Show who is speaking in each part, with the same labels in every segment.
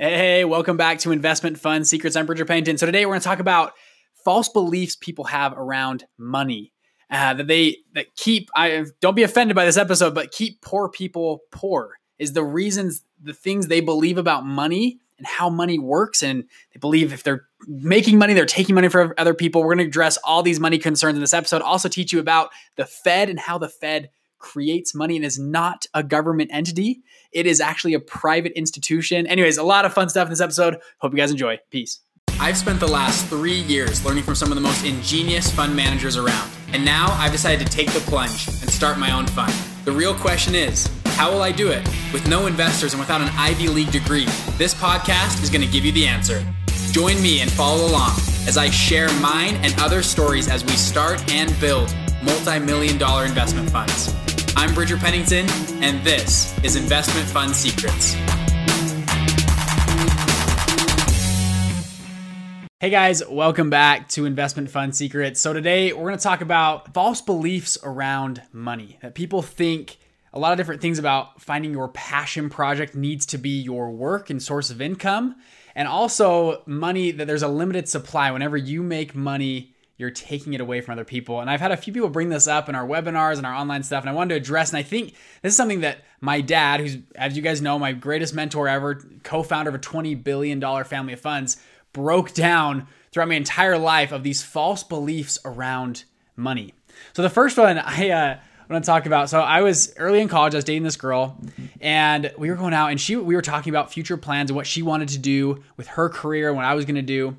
Speaker 1: Hey, welcome back to Investment Fund Secrets. I'm Bridger Pennington. So today we're going to talk about false beliefs people have around money uh, that they that keep. I don't be offended by this episode, but keep poor people poor is the reasons the things they believe about money and how money works, and they believe if they're making money, they're taking money from other people. We're going to address all these money concerns in this episode. Also, teach you about the Fed and how the Fed creates money and is not a government entity. It is actually a private institution. Anyways, a lot of fun stuff in this episode. Hope you guys enjoy. Peace. I've spent the last three years learning from some of the most ingenious fund managers around. And now I've decided to take the plunge and start my own fund. The real question is, how will I do it? With no investors and without an Ivy League degree, this podcast is going to give you the answer. Join me and follow along as I share mine and other stories as we start and build multi million dollar investment funds. I'm Bridger Pennington, and this is Investment Fund Secrets. Hey guys, welcome back to Investment Fund Secrets. So, today we're going to talk about false beliefs around money that people think a lot of different things about finding your passion project needs to be your work and source of income, and also money that there's a limited supply. Whenever you make money, you're taking it away from other people. And I've had a few people bring this up in our webinars and our online stuff, and I wanted to address. And I think this is something that my dad, who's, as you guys know, my greatest mentor ever, co founder of a $20 billion family of funds, broke down throughout my entire life of these false beliefs around money. So the first one I uh, want to talk about. So I was early in college. I was dating this girl, and we were going out, and she we were talking about future plans and what she wanted to do with her career and what I was going to do.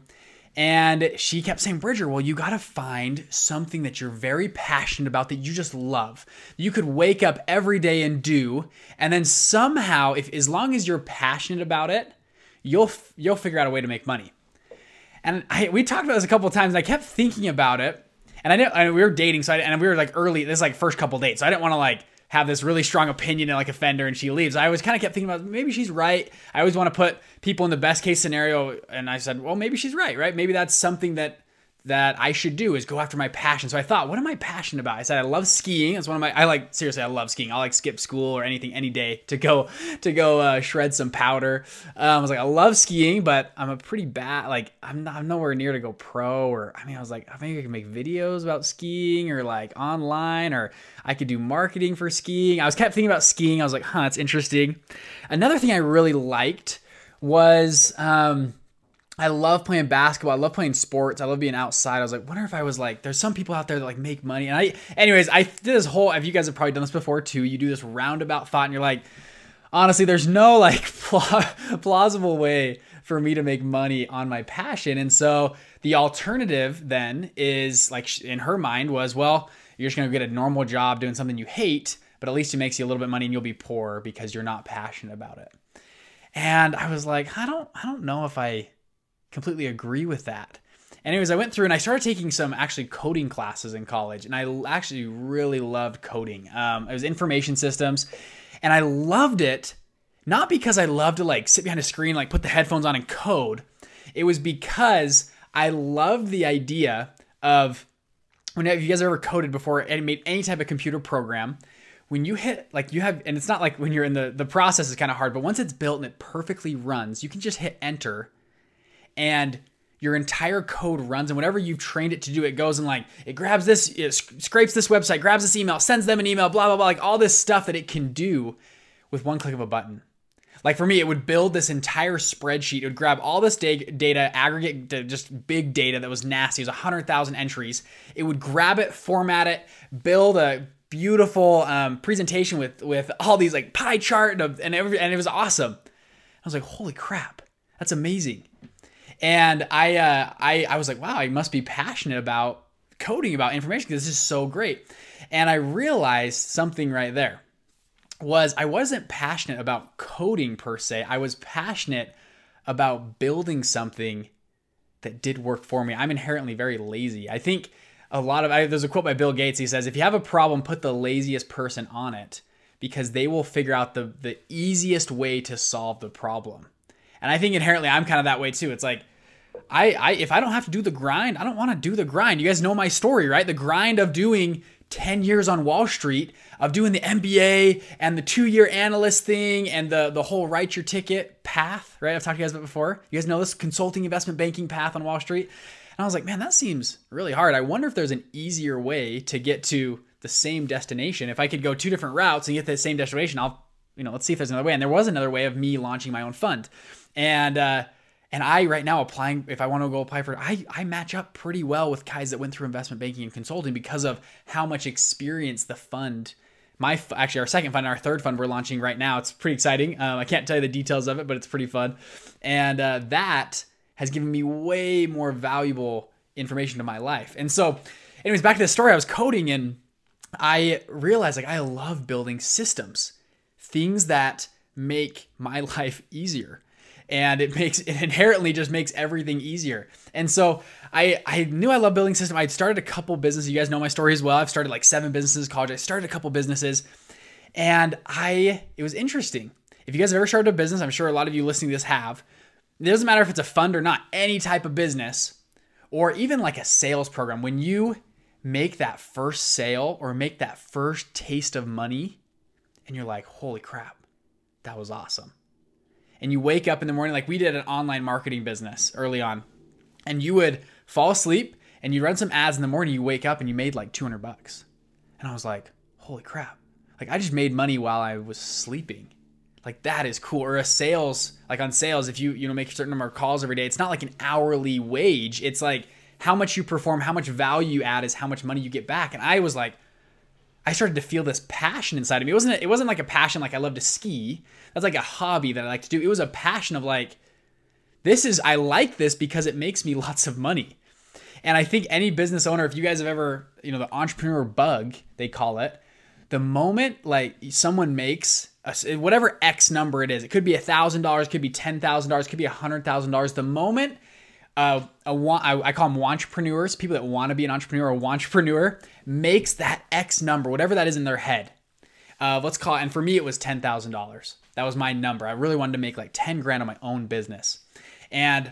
Speaker 1: And she kept saying, Bridger, well, you got to find something that you're very passionate about that you just love. You could wake up every day and do, and then somehow, if as long as you're passionate about it, you'll you'll figure out a way to make money. And I, we talked about this a couple of times. And I kept thinking about it, and I know we were dating, so I, and we were like early. This is like first couple dates, so I didn't want to like have this really strong opinion and like offend her, and she leaves. I always kind of kept thinking about maybe she's right. I always want to put people in the best case scenario, and I said, well, maybe she's right, right? Maybe that's something that that I should do is go after my passion. So I thought, what am I passionate about? I said I love skiing. It's one of my I like seriously I love skiing. I'll like skip school or anything any day to go to go uh, shred some powder. Um, I was like I love skiing, but I'm a pretty bad like I'm not I'm nowhere near to go pro or I mean I was like maybe I can make videos about skiing or like online or I could do marketing for skiing. I was kept thinking about skiing. I was like, huh, that's interesting. Another thing I really liked was um I love playing basketball. I love playing sports. I love being outside. I was like, wonder if I was like, there's some people out there that like make money. And I, anyways, I did this whole, if you guys have probably done this before too, you do this roundabout thought and you're like, honestly, there's no like plausible way for me to make money on my passion. And so the alternative then is like in her mind was, well, you're just going to get a normal job doing something you hate, but at least it makes you a little bit money and you'll be poor because you're not passionate about it. And I was like, I don't, I don't know if I, completely agree with that. Anyways, I went through and I started taking some actually coding classes in college, and I actually really loved coding. Um, it was information systems, and I loved it not because I loved to like sit behind a screen, like put the headphones on and code. It was because I loved the idea of when you guys ever coded before and made any type of computer program when you hit like you have and it's not like when you're in the the process is kind of hard but once it's built and it perfectly runs you can just hit enter and your entire code runs and whatever you've trained it to do it goes and like it grabs this it scrapes this website grabs this email sends them an email blah blah blah like all this stuff that it can do with one click of a button. Like for me it would build this entire spreadsheet. It would grab all this data aggregate just big data that was nasty it was 100000 entries. It would grab it format it build a beautiful um, presentation with with all these like pie chart and, and, every, and it was awesome. I was like holy crap that's amazing and I, uh, I, I was like, wow, I must be passionate about coding about information because this is so great. And I realized something right there was I wasn't passionate about coding per se. I was passionate about building something that did work for me. I'm inherently very lazy. I think a lot of I, there's a quote by Bill Gates. He says, "If you have a problem, put the laziest person on it because they will figure out the the easiest way to solve the problem." And I think inherently I'm kind of that way too. It's like I, I if I don't have to do the grind, I don't want to do the grind. You guys know my story, right? The grind of doing 10 years on Wall Street of doing the MBA and the two year analyst thing and the, the whole write your ticket path, right? I've talked to you guys about before. You guys know this consulting investment banking path on Wall Street. And I was like, man, that seems really hard. I wonder if there's an easier way to get to the same destination. If I could go two different routes and get the same destination, I'll, you know, let's see if there's another way. And there was another way of me launching my own fund. And, uh, and I right now applying if I want to go apply for I I match up pretty well with guys that went through investment banking and consulting because of how much experience the fund my actually our second fund our third fund we're launching right now. It's pretty exciting. Um, i can't tell you the details of it but it's pretty fun. And uh, that has given me way more valuable information to my life. And so anyways back to the story i was coding and i realized like i love building systems things that make my life easier and it makes it inherently just makes everything easier. And so I I knew I love building systems. I started a couple businesses. You guys know my story as well. I've started like seven businesses college. I started a couple businesses, and I it was interesting. If you guys have ever started a business, I'm sure a lot of you listening to this have. It doesn't matter if it's a fund or not. Any type of business, or even like a sales program, when you make that first sale or make that first taste of money, and you're like, holy crap, that was awesome and you wake up in the morning like we did an online marketing business early on and you would fall asleep and you run some ads in the morning you wake up and you made like 200 bucks. And i was like holy crap. Like i just made money while i was sleeping. Like that is cool. Or a sales like on sales if you you know make a certain number of calls every day it's not like an hourly wage. It's like how much you perform how much value you add is how much money you get back. And i was like I started to feel this passion inside of me. It wasn't it wasn't like a passion like I love to ski. That's like a hobby that I like to do. It was a passion of like this is I like this because it makes me lots of money. And I think any business owner if you guys have ever, you know, the entrepreneur bug, they call it, the moment like someone makes a, whatever X number it is, it could be a thousand dollars, could be ten thousand dollars, could be a hundred thousand dollars. The moment I call them entrepreneurs, people that want to be an entrepreneur, a entrepreneur makes that X number, whatever that is in their head. Uh, let's call it, and for me, it was $10,000. That was my number. I really wanted to make like 10 grand on my own business. And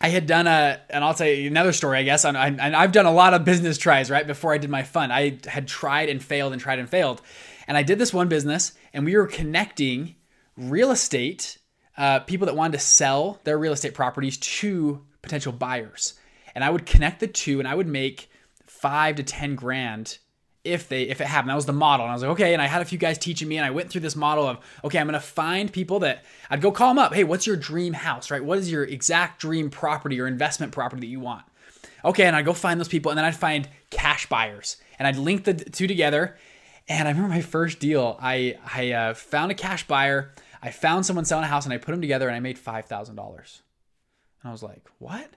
Speaker 1: I had done a, and I'll tell you another story, I guess. And I've done a lot of business tries, right? Before I did my fund, I had tried and failed and tried and failed. And I did this one business, and we were connecting real estate, uh, people that wanted to sell their real estate properties to potential buyers. And I would connect the two and I would make five to 10 grand if they if it happened. That was the model. And i was like okay. And i had a few guys teaching me and i went through this model of okay i'm gonna find people that i'd go call them up. Hey what's your dream house right? What is your exact dream property or investment property that you want? Okay. And i'd go find those people and then i'd find cash buyers and i'd link the two together. And i remember my first deal i i uh, found a cash buyer. I found someone selling a house and i put them together and i made $5000 and I was like, what?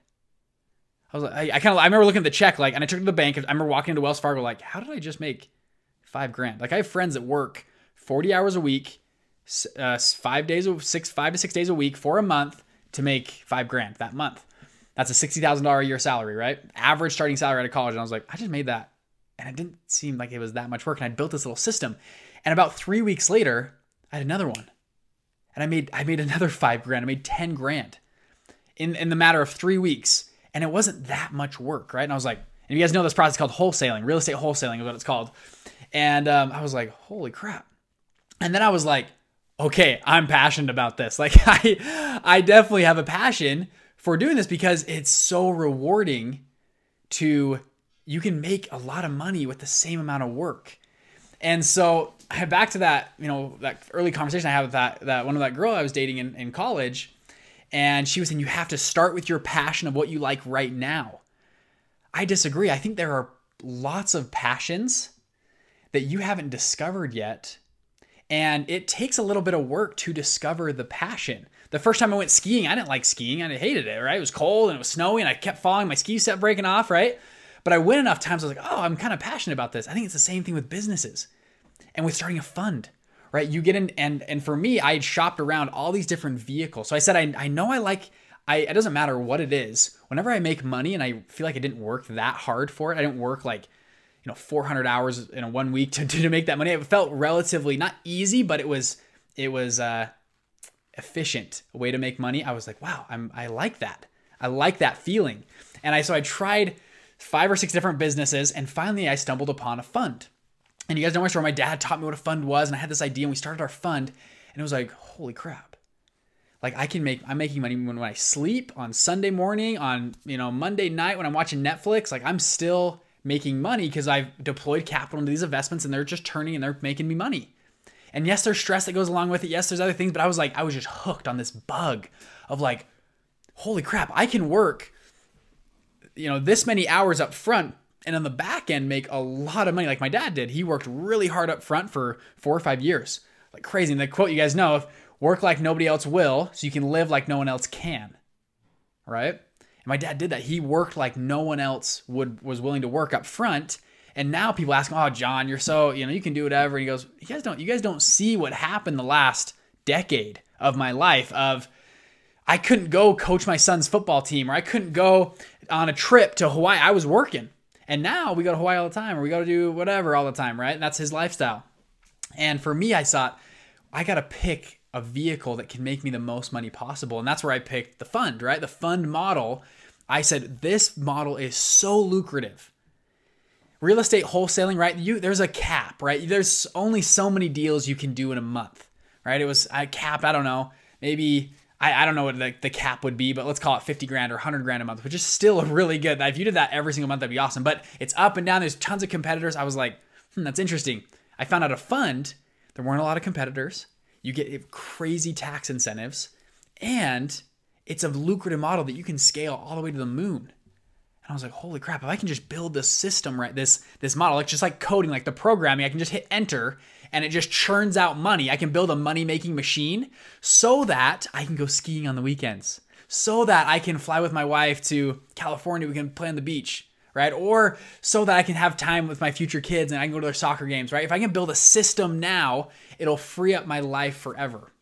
Speaker 1: I was like, I, I kind of, I remember looking at the check, like, and I took it to the bank. I remember walking into Wells Fargo, like, how did I just make five grand? Like, I have friends that work 40 hours a week, uh, five days, six, five to six days a week for a month to make five grand that month. That's a $60,000 a year salary, right? Average starting salary out of college. And I was like, I just made that. And it didn't seem like it was that much work. And I built this little system. And about three weeks later, I had another one. And I made, I made another five grand. I made 10 grand in, in the matter of three weeks. And it wasn't that much work, right? And I was like, and you guys know this process called wholesaling, real estate wholesaling is what it's called. And um, I was like, holy crap. And then I was like, okay, I'm passionate about this. Like I, I definitely have a passion for doing this because it's so rewarding to, you can make a lot of money with the same amount of work. And so back to that, you know, that early conversation I had with that, that one of that girl I was dating in, in college, and she was saying, you have to start with your passion of what you like right now. I disagree. I think there are lots of passions that you haven't discovered yet. And it takes a little bit of work to discover the passion. The first time I went skiing, I didn't like skiing. I hated it, right? It was cold and it was snowy and I kept falling. My ski set breaking off, right? But I went enough times, I was like, oh, I'm kind of passionate about this. I think it's the same thing with businesses and with starting a fund right? You get in, and and for me, I had shopped around all these different vehicles. So I said, I, I know I like, I it doesn't matter what it is. Whenever I make money and I feel like I didn't work that hard for it, I didn't work like, you know, 400 hours in a one week to, to make that money. It felt relatively not easy, but it was it was uh, efficient way to make money. I was like, wow, I'm I like that. I like that feeling. And I so I tried five or six different businesses, and finally I stumbled upon a fund. And you guys know my story. My dad taught me what a fund was, and I had this idea, and we started our fund, and it was like, holy crap. Like I can make, I'm making money when, when I sleep on Sunday morning, on you know Monday night when I'm watching Netflix. Like I'm still making money because I've deployed capital into these investments, and they're just turning and they're making me money. And yes, there's stress that goes along with it. Yes, there's other things, but I was like, I was just hooked on this bug of like, holy crap, I can work, you know, this many hours up front and on the back end make a lot of money like my dad did. He worked really hard up front for four or five years, like crazy. And the quote you guys know of work like nobody else will, so you can live like no one else can. Right? And my dad did that. He worked like no one else would was willing to work up front. And now people ask him, "Oh, John, you're so you know you can do whatever." And he goes, "You guys don't you guys don't see what happened the last decade of my life of." I couldn't go coach my son's football team or I couldn't go on a trip to Hawaii. I was working. And now we go to Hawaii all the time, or we go to do whatever all the time, right? And that's his lifestyle. And for me, I thought, I got to pick a vehicle that can make me the most money possible. And that's where I picked the fund, right? The fund model. I said, this model is so lucrative. Real estate wholesaling, right? You there's a cap, right? There's only so many deals you can do in a month, right? It was a cap, I don't know, maybe I, I don't know what the, the cap would be, but let's call it 50 grand or 100 grand a month, which is still really good. If you did that every single month, that'd be awesome. But it's up and down. There's tons of competitors. I was like, hmm, that's interesting. I found out a fund, there weren't a lot of competitors. You get crazy tax incentives, and it's a lucrative model that you can scale all the way to the moon. And I was like, holy crap, if I can just build this system right, this this model, like just like coding, like the programming, I can just hit enter and it just churns out money. I can build a money making machine so that I can go skiing on the weekends, so that I can fly with my wife to California. We can play on the beach, right? Or so that I can have time with my future kids and I can go to their soccer games, right? If I can build a system now, it'll free up my life forever.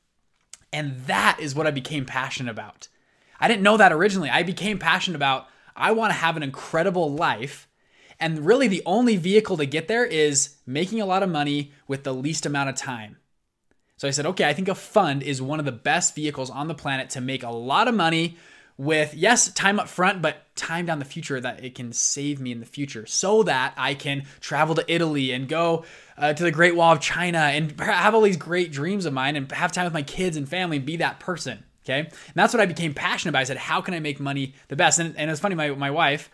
Speaker 1: And that is what I became passionate about. I didn't know that originally. I became passionate about I want to have an incredible life and really, the only vehicle to get there is making a lot of money with the least amount of time. So I said, okay, I think a fund is one of the best vehicles on the planet to make a lot of money with, yes, time up front, but time down the future that it can save me in the future so that I can travel to Italy and go uh, to the Great Wall of China and have all these great dreams of mine and have time with my kids and family and be that person. Okay. And that's what I became passionate about. I said, how can I make money the best? And, and it's funny, my, my wife,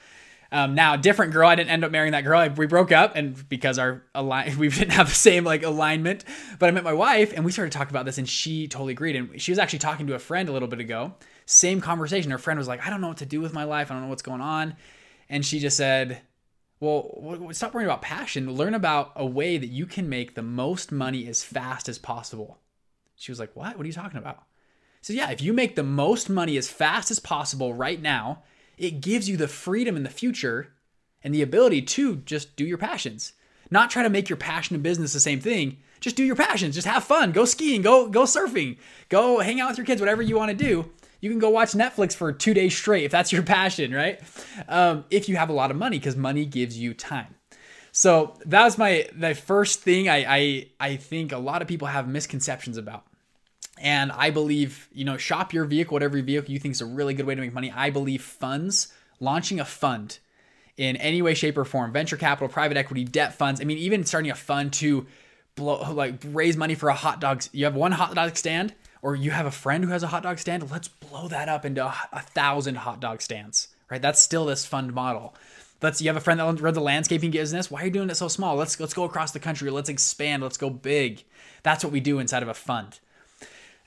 Speaker 1: um, now, different girl. I didn't end up marrying that girl. We broke up, and because our align, we didn't have the same like alignment. But I met my wife, and we started talking about this, and she totally agreed. And she was actually talking to a friend a little bit ago. Same conversation. Her friend was like, "I don't know what to do with my life. I don't know what's going on," and she just said, "Well, stop worrying about passion. Learn about a way that you can make the most money as fast as possible." She was like, "What? What are you talking about?" So yeah, if you make the most money as fast as possible right now it gives you the freedom in the future and the ability to just do your passions. Not try to make your passion and business the same thing. Just do your passions. Just have fun. Go skiing. Go go surfing. Go hang out with your kids. Whatever you want to do. You can go watch Netflix for two days straight if that's your passion, right? Um, if you have a lot of money, because money gives you time. So that was my the first thing I, I I think a lot of people have misconceptions about. And I believe, you know, shop your vehicle, whatever vehicle you think is a really good way to make money. I believe funds, launching a fund in any way, shape, or form, venture capital, private equity, debt funds. I mean, even starting a fund to blow, like raise money for a hot dog. You have one hot dog stand, or you have a friend who has a hot dog stand. Let's blow that up into a, a thousand hot dog stands, right? That's still this fund model. Let's. You have a friend that runs the landscaping business. Why are you doing it so small? Let's let's go across the country. Let's expand. Let's go big. That's what we do inside of a fund.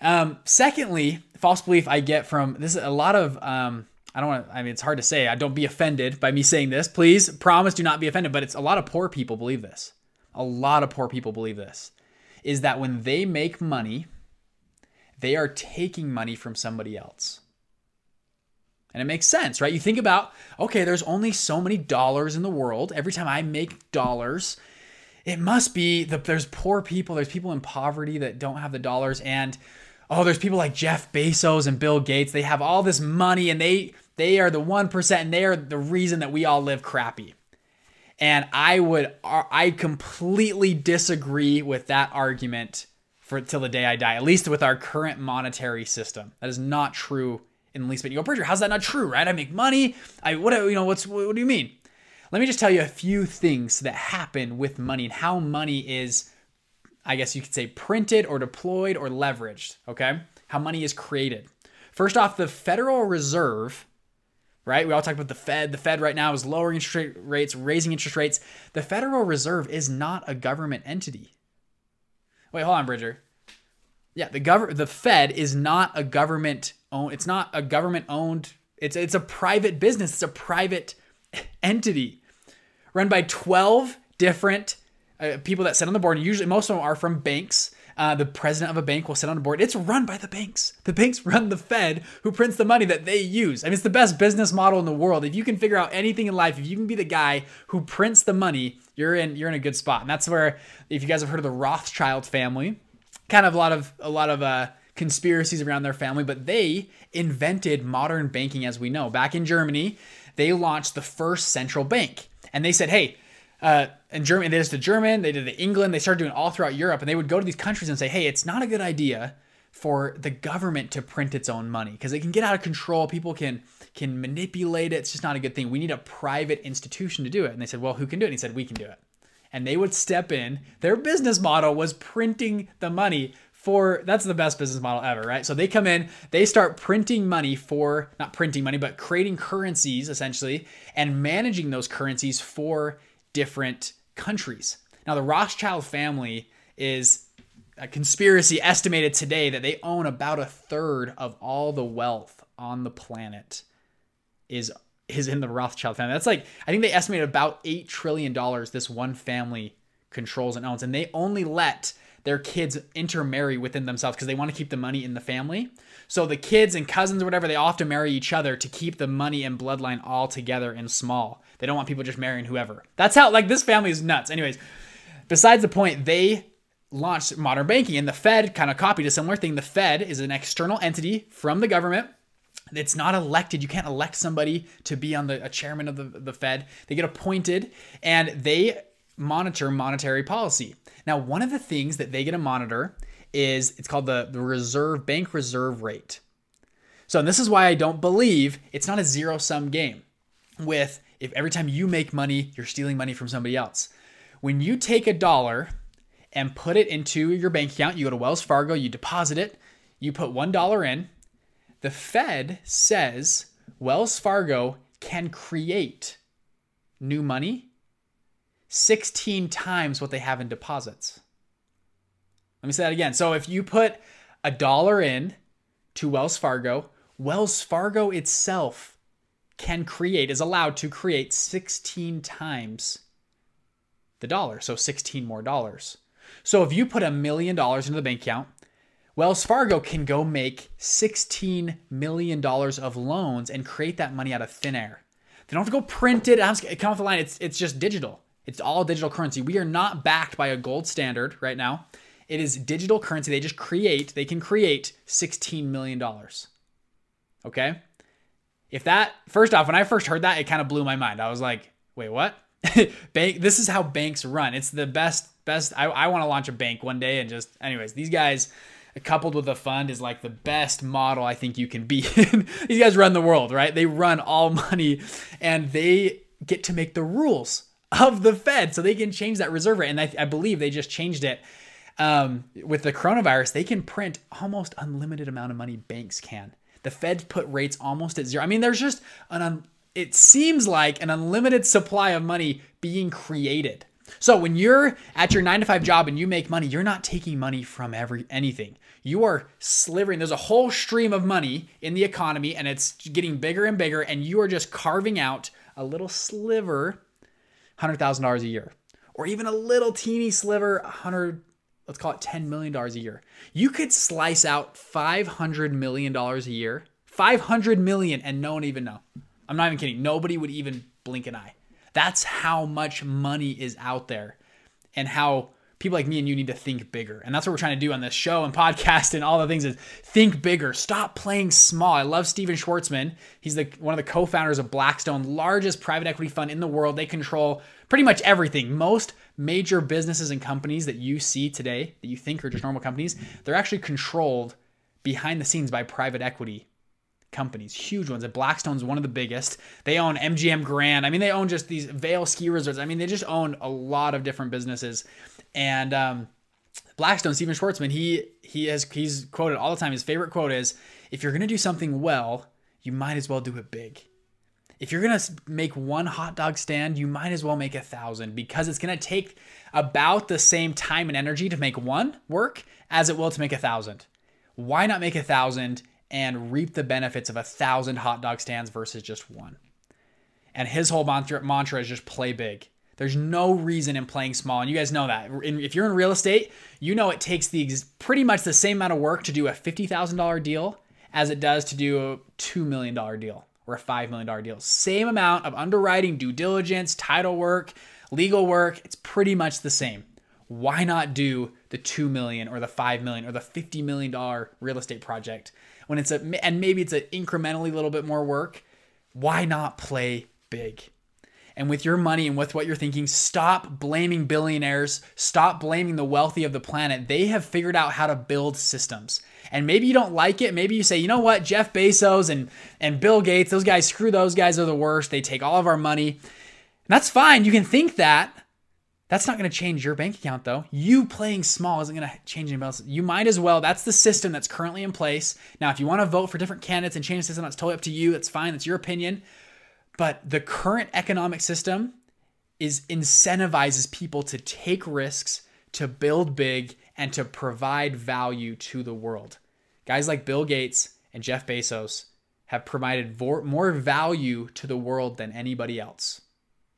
Speaker 1: Um, secondly, false belief I get from this is a lot of um, I don't want I mean it's hard to say. I don't be offended by me saying this. Please promise do not be offended, but it's a lot of poor people believe this. A lot of poor people believe this is that when they make money, they are taking money from somebody else. And it makes sense, right? You think about, okay, there's only so many dollars in the world. Every time I make dollars, it must be that there's poor people, there's people in poverty that don't have the dollars and oh, there's people like Jeff Bezos and Bill Gates. They have all this money and they they are the 1% and they are the reason that we all live crappy. And I would uh, I completely disagree with that argument for till the day I die, at least with our current monetary system. That is not true in the least bit. You go, Bridger, how's that not true, right? I make money. I what you know, what's what do you mean? let me just tell you a few things that happen with money and how money is, I guess you could say, printed or deployed or leveraged, okay? How money is created. First off, the Federal Reserve, right? We all talk about the Fed. The Fed right now is lowering interest rates, raising interest rates. The Federal Reserve is not a government entity. Wait, hold on, Bridger. Yeah, the government, the Fed is not a government owned. It's not a government owned. It's it's a private business. It's a private entity run by 12 different uh, people that sit on the board. Usually, most of them are from banks. Uh, the president of a bank will sit on the board. It's run by the banks. The banks run the Fed, who prints the money that they use. I mean, it's the best business model in the world. If you can figure out anything in life, if you can be the guy who prints the money, you're in you're in a good spot. And that's where, if you guys have heard of the Rothschild family, kind of a lot of a lot of uh, conspiracies around their family, but they invented modern banking as we know. Back in Germany, they launched the first central bank, and they said, "Hey." uh, in Germany, they did the German, they did the England, they started doing all throughout Europe, and they would go to these countries and say, hey, it's not a good idea for the government to print its own money because it can get out of control. People can can manipulate it. It's just not a good thing. We need a private institution to do it. And they said, well, who can do it? And he said, we can do it. And they would step in. Their business model was printing the money for that's the best business model ever, right? So they come in, they start printing money for not printing money, but creating currencies essentially and managing those currencies for different countries. Now, the Rothschild family is a conspiracy estimated today that they own about a third of all the wealth on the planet is is in the Rothschild family. That's like I think they estimate about 8 trillion dollars this one family controls and owns and they only let their kids intermarry within themselves because they want to keep the money in the family. So the kids and cousins or whatever, they often marry each other to keep the money and bloodline all together and small. They don't want people just marrying whoever. That's how like this family is nuts. Anyways, besides the point, they launched modern banking and the Fed kind of copied a similar thing. The Fed is an external entity from the government. It's not elected. You can't elect somebody to be on the a chairman of the, the Fed. They get appointed and they monitor monetary policy. Now, one of the things that they get to monitor is it's called the, the reserve bank reserve rate. So, this is why I don't believe it's not a zero sum game with if every time you make money, you're stealing money from somebody else. When you take a dollar and put it into your bank account, you go to Wells Fargo, you deposit it, you put $1 in, the Fed says Wells Fargo can create new money 16 times what they have in deposits. Let me say that again. So if you put a dollar in to Wells Fargo, Wells Fargo itself can create, is allowed to create 16 times the dollar. So 16 more dollars. So if you put a million dollars into the bank account, Wells Fargo can go make $16 million of loans and create that money out of thin air. They don't have to go print it, come off the line. It's, it's just digital. It's all digital currency. We are not backed by a gold standard right now. It is digital currency. They just create, they can create $16 million. Okay? If that, first off, when I first heard that, it kind of blew my mind. I was like, wait, what? bank, this is how banks run. It's the best, best. I, I want to launch a bank one day and just, anyways, these guys, coupled with a fund is like the best model I think you can be. these guys run the world, right? They run all money and they get to make the rules of the Fed, so they can change that reserve rate. And I, I believe they just changed it um, with the coronavirus. They can print almost unlimited amount of money banks can. The Fed put rates almost at zero. I mean, there's just an un, it seems like an unlimited supply of money being created. So when you're at your nine to five job and you make money, you're not taking money from every anything. You are slivering. There's a whole stream of money in the economy, and it's getting bigger and bigger, and you are just carving out a little sliver $100,000 a year, or even a little teeny sliver, 100, let's call it $10 million a year. You could slice out $500 million a year, 500 million, and no one even know. I'm not even kidding. Nobody would even blink an eye. That's how much money is out there and how people like me and you need to think bigger. And that's what we're trying to do on this show and podcast and all the things is think bigger. Stop playing small. I love Stephen Schwarzman. He's the one of the co-founders of Blackstone, largest private equity fund in the world. They control pretty much everything. Most major businesses and companies that you see today that you think are just normal companies, they're actually controlled behind the scenes by private equity companies, huge ones. And Blackstone's one of the biggest. They own MGM Grand. I mean, they own just these Vail ski resorts. I mean, they just own a lot of different businesses. And um, Blackstone, Stephen Schwarzman, he he has he's quoted all the time. His favorite quote is, "If you're gonna do something well, you might as well do it big." If you're gonna make one hot dog stand, you might as well make a thousand because it's gonna take about the same time and energy to make one work as it will to make a thousand. Why not make a thousand and reap the benefits of a thousand hot dog stands versus just one? And his whole mantra, mantra is just play big. There's no reason in playing small, and you guys know that. if you're in real estate, you know it takes the pretty much the same amount of work to do a fifty thousand dollar deal as it does to do a two million dollar deal a five million dollar deal. Same amount of underwriting, due diligence, title work, legal work. It's pretty much the same. Why not do the two million or the five million or the fifty million dollar real estate project when it's a and maybe it's an incrementally little bit more work? Why not play big? And with your money and with what you're thinking, stop blaming billionaires. Stop blaming the wealthy of the planet. They have figured out how to build systems. And maybe you don't like it. Maybe you say, you know what, Jeff Bezos and, and Bill Gates, those guys, screw those guys are the worst. They take all of our money. And that's fine. You can think that. That's not going to change your bank account, though. You playing small isn't going to change anybody else. You might as well. That's the system that's currently in place. Now, if you want to vote for different candidates and change the system, that's totally up to you. That's fine. That's your opinion. But the current economic system is incentivizes people to take risks, to build big, and to provide value to the world. Guys like Bill Gates and Jeff Bezos have provided more value to the world than anybody else.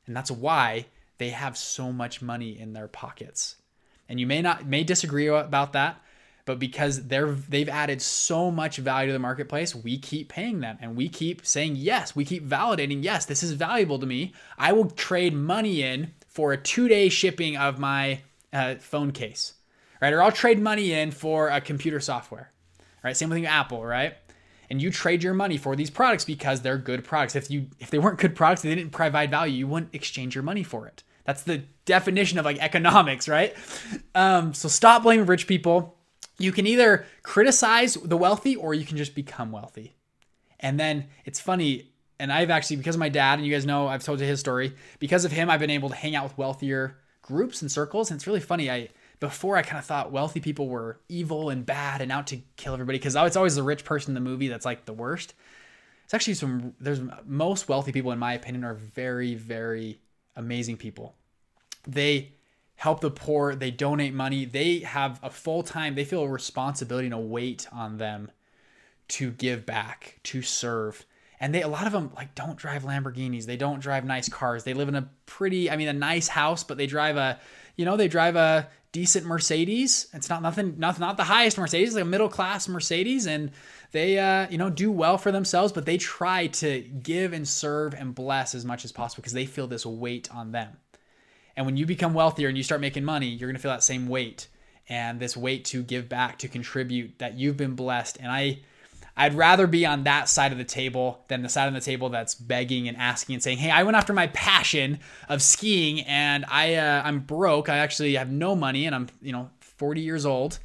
Speaker 1: And that's why they have so much money in their pockets. And you may not may disagree about that, but because they're they've added so much value to the marketplace we keep paying them and we keep saying yes. We keep validating yes this is valuable to me. I will trade money in for a two day shipping of my uh, phone case right? Or i'll trade money in for a computer software right? Same thing with apple right? And you trade your money for these products because they're good products. If you if they weren't good products they didn't provide value you wouldn't exchange your money for it. That's the definition of like economics right? Um, so stop blaming rich people you can either criticize the wealthy or you can just become wealthy. And then it's funny, and I've actually, because of my dad, and you guys know I've told you his story, because of him, I've been able to hang out with wealthier groups and circles. And it's really funny. I before I kind of thought wealthy people were evil and bad and out to kill everybody because it's always the rich person in the movie that's like the worst. It's actually some there's most wealthy people in my opinion are very very amazing people. They help the poor, they donate money, they have a full time, they feel a responsibility and a weight on them to give back, to serve. And they a lot of them like don't drive Lamborghinis, they don't drive nice cars. They live in a pretty, I mean a nice house, but they drive a, you know, they drive a decent Mercedes. It's not nothing, not not the highest Mercedes, like a middle class Mercedes, and they uh, you know do well for themselves, but they try to give and serve and bless as much as possible because they feel this weight on them. And when you become wealthier and you start making money, you're going to feel that same weight and this weight to give back, to contribute that you've been blessed. And I, I'd rather be on that side of the table than the side of the table that's begging and asking and saying, "Hey, I went after my passion of skiing and I uh, I'm broke. I actually have no money and I'm you know 40 years old.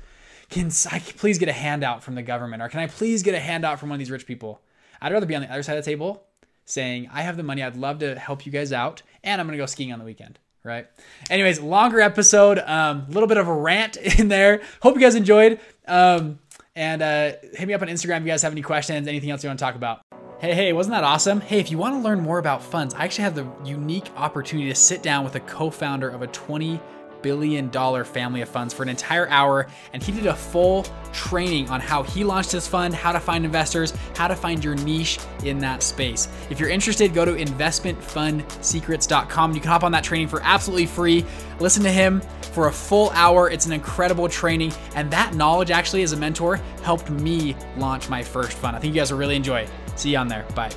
Speaker 1: Can I please get a handout from the government or can I please get a handout from one of these rich people? I'd rather be on the other side of the table saying, "I have the money. I'd love to help you guys out, and I'm gonna go skiing on the weekend." Right? Anyways, longer episode, a um, little bit of a rant in there. Hope you guys enjoyed. Um, and uh, hit me up on Instagram if you guys have any questions, anything else you want to talk about. Hey, hey, wasn't that awesome? Hey, if you want to learn more about funds, I actually have the unique opportunity to sit down with a co founder of a 20 billion dollar family of funds for an entire hour and he did a full training on how he launched his fund, how to find investors, how to find your niche in that space. If you're interested, go to investmentfundsecrets.com. You can hop on that training for absolutely free. Listen to him for a full hour. It's an incredible training and that knowledge actually as a mentor helped me launch my first fund. I think you guys will really enjoy it. See you on there. Bye.